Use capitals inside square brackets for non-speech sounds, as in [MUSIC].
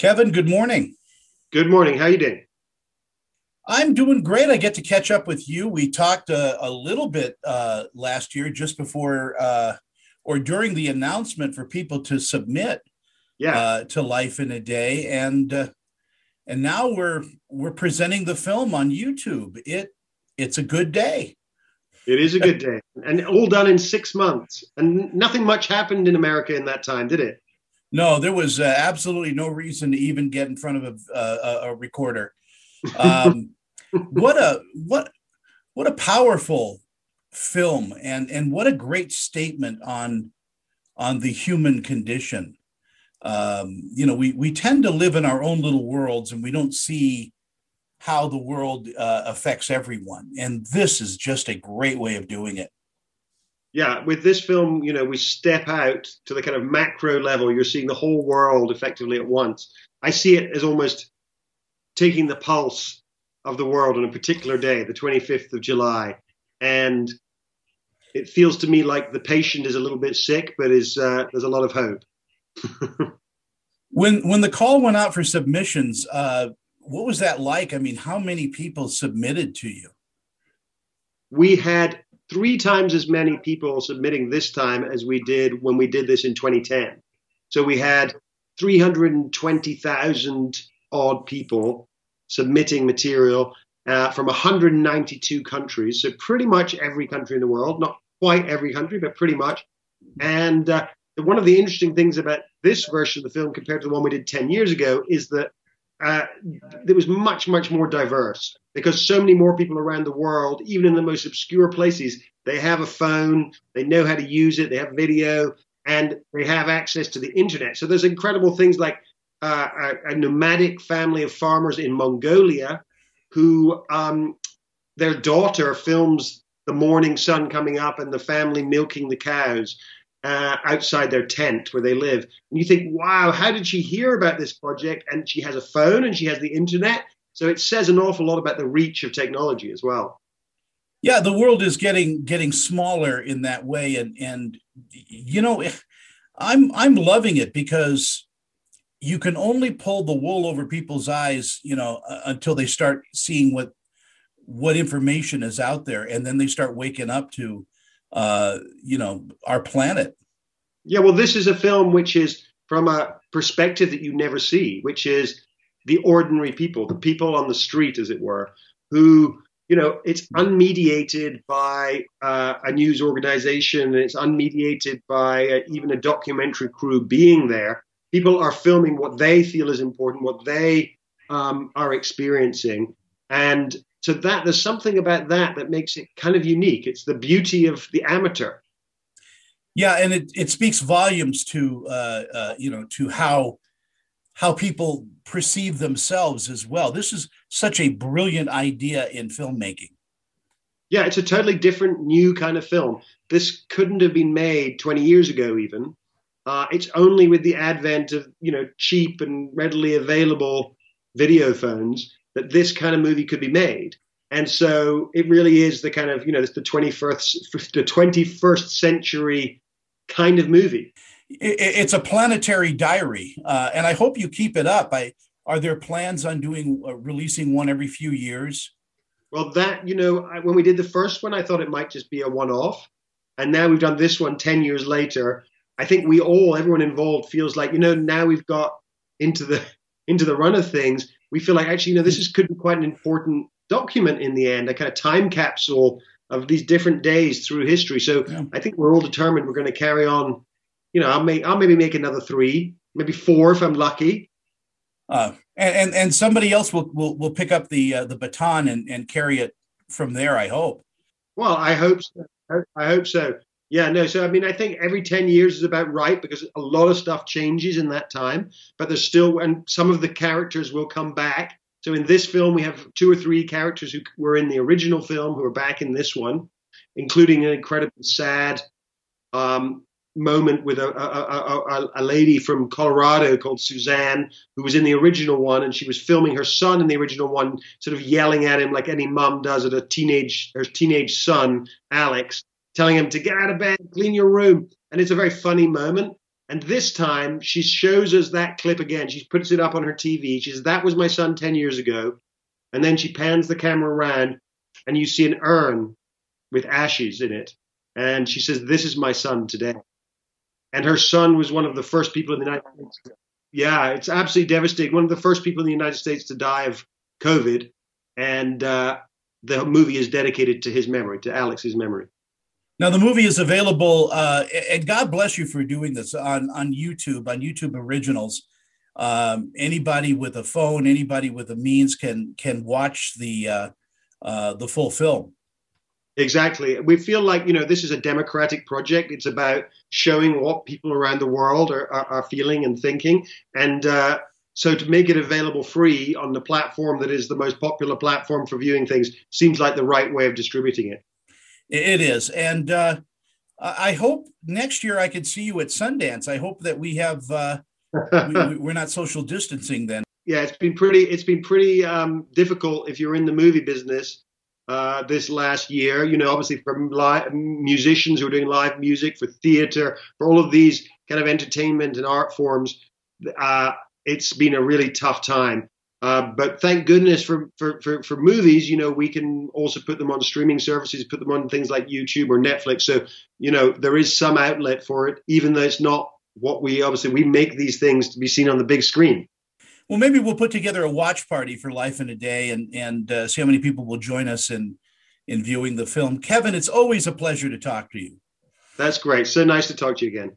Kevin, good morning. Good morning. How you doing? I'm doing great. I get to catch up with you. We talked a, a little bit uh, last year, just before uh, or during the announcement for people to submit Yeah. uh, to Life in a Day, and uh, and now we're we're presenting the film on YouTube. It it's a good day. it is a good day. And all done in six months. And nothing much happened in America in that time, did it? No, there was uh, absolutely no reason to even get in front of a, a, a recorder. Um, [LAUGHS] what a what what a powerful film, and and what a great statement on on the human condition. Um, you know, we we tend to live in our own little worlds, and we don't see how the world uh, affects everyone. And this is just a great way of doing it. Yeah. With this film, you know, we step out to the kind of macro level. You're seeing the whole world effectively at once. I see it as almost taking the pulse of the world on a particular day, the 25th of July. And it feels to me like the patient is a little bit sick, but is uh, there's a lot of hope. [LAUGHS] When when the call went out for submissions, uh, what was that like? I mean, how many people submitted to you? we had three times as many people submitting this time as we did when we did this in 2010. So we had 320,000 odd people submitting material uh, from 192 countries. So pretty much every country in the world, not quite every country, but pretty much. And uh, one of the interesting things about this version of the film compared to the one we did 10 years ago is that uh, it was much, much more diverse because so many more people around the world, even in the most obscure places, they have a phone, they know how to use it, they have video, and they have access to the internet. So there's incredible things like uh, a, nomadic family of farmers in Mongolia who um, their daughter films the morning sun coming up and the family milking the cows uh, outside their tent where they live. And you think, wow, how did she hear about this project? And she has a phone and she has the internet. So it says an awful lot about the reach of technology as well. Yeah, the world is getting getting smaller in that way, and and you know, I'm I'm loving it because you can only pull the wool over people's eyes, you know, uh, until they start seeing what what information is out there, and then they start waking up to, uh, you know, our planet. Yeah, well, this is a film which is from a perspective that you never see, which is the ordinary people, the people on the street, as it were, who, you know, it's unmediated by uh, a news organization, it's unmediated by uh, even a documentary crew being there. People are filming what they feel is important, what they um, are experiencing. And so that there's something about that that makes it kind of unique. It's the beauty of the amateur. Yeah, and it, it speaks volumes to uh, uh, you know to how how people perceive themselves as well. This is such a brilliant idea in filmmaking. Yeah, it's a totally different, new kind of film. This couldn't have been made 20 years ago, even. Uh, it's only with the advent of you know cheap and readily available video phones that this kind of movie could be made. And so it really is the kind of you know it's the 21st the 21st century kind of movie. It's a planetary diary, uh, and I hope you keep it up. I, are there plans on doing uh, releasing one every few years? Well, that you know, I, when we did the first one, I thought it might just be a one-off, and now we've done this one 10 years later. I think we all, everyone involved, feels like you know now we've got into the into the run of things. We feel like actually, you know, this is could be quite an important document in the end, a kind of time capsule of these different days through history. So Yeah. I think we're all determined we're going to carry on. You know, I'll make I'll maybe make another three, maybe four if I'm lucky. Uh, and, and and somebody else will will, will pick up the uh, the baton and, and carry it from there. I hope. Well, I hope so. I hope so. Yeah, no. So I mean, I think every ten years is about right because a lot of stuff changes in that time. But there's still, and some of the characters will come back. So in this film, we have two or three characters who were in the original film who are back in this one, including an incredibly sad um, moment with a, a, a, a, lady from Colorado called Suzanne, who was in the original one, and she was filming her son in the original one, sort of yelling at him like any mom does at a teenage her teenage son, Alex, telling him to get out of bed, clean your room, and it's a very funny moment. And this time she shows us that clip again. She puts it up on her TV. She says, That was my son 10 years ago. And then she pans the camera around and you see an urn with ashes in it. And she says, This is my son today. And her son was one of the first people in the United States. Yeah, it's absolutely devastating. One of the first people in the United States to die of COVID. And uh, the movie is dedicated to his memory, to Alex's memory. Now the movie is available, uh, and God bless you for doing this on on YouTube, on YouTube Originals. Um, anybody with a phone, anybody with a means can can watch the uh, uh, the full film. Exactly. We feel like you know this is a democratic project. It's about showing what people around the world are, are, are feeling and thinking, and uh, so to make it available free on the platform that is the most popular platform for viewing things seems like the right way of distributing it. It is, and uh, I hope next year I can see you at Sundance. I hope that we have uh, we, we're not social distancing then. Yeah, it's been pretty. It's been pretty um, difficult if you're in the movie business uh, this last year. You know, obviously for live, musicians who are doing live music, for theater, for all of these kind of entertainment and art forms, uh, it's been a really tough time. Uh, but thank goodness for, for, for, for, movies, you know, we can also put them on streaming services, put them on things like YouTube or Netflix. So, you know, there is some outlet for it, even though it's not what we obviously we make these things to be seen on the big screen. Well, maybe we'll put together a watch party for Life in a Day and and uh, see how many people will join us in in viewing the film. Kevin, it's always a pleasure to talk to you. That's great. So nice to talk to you again.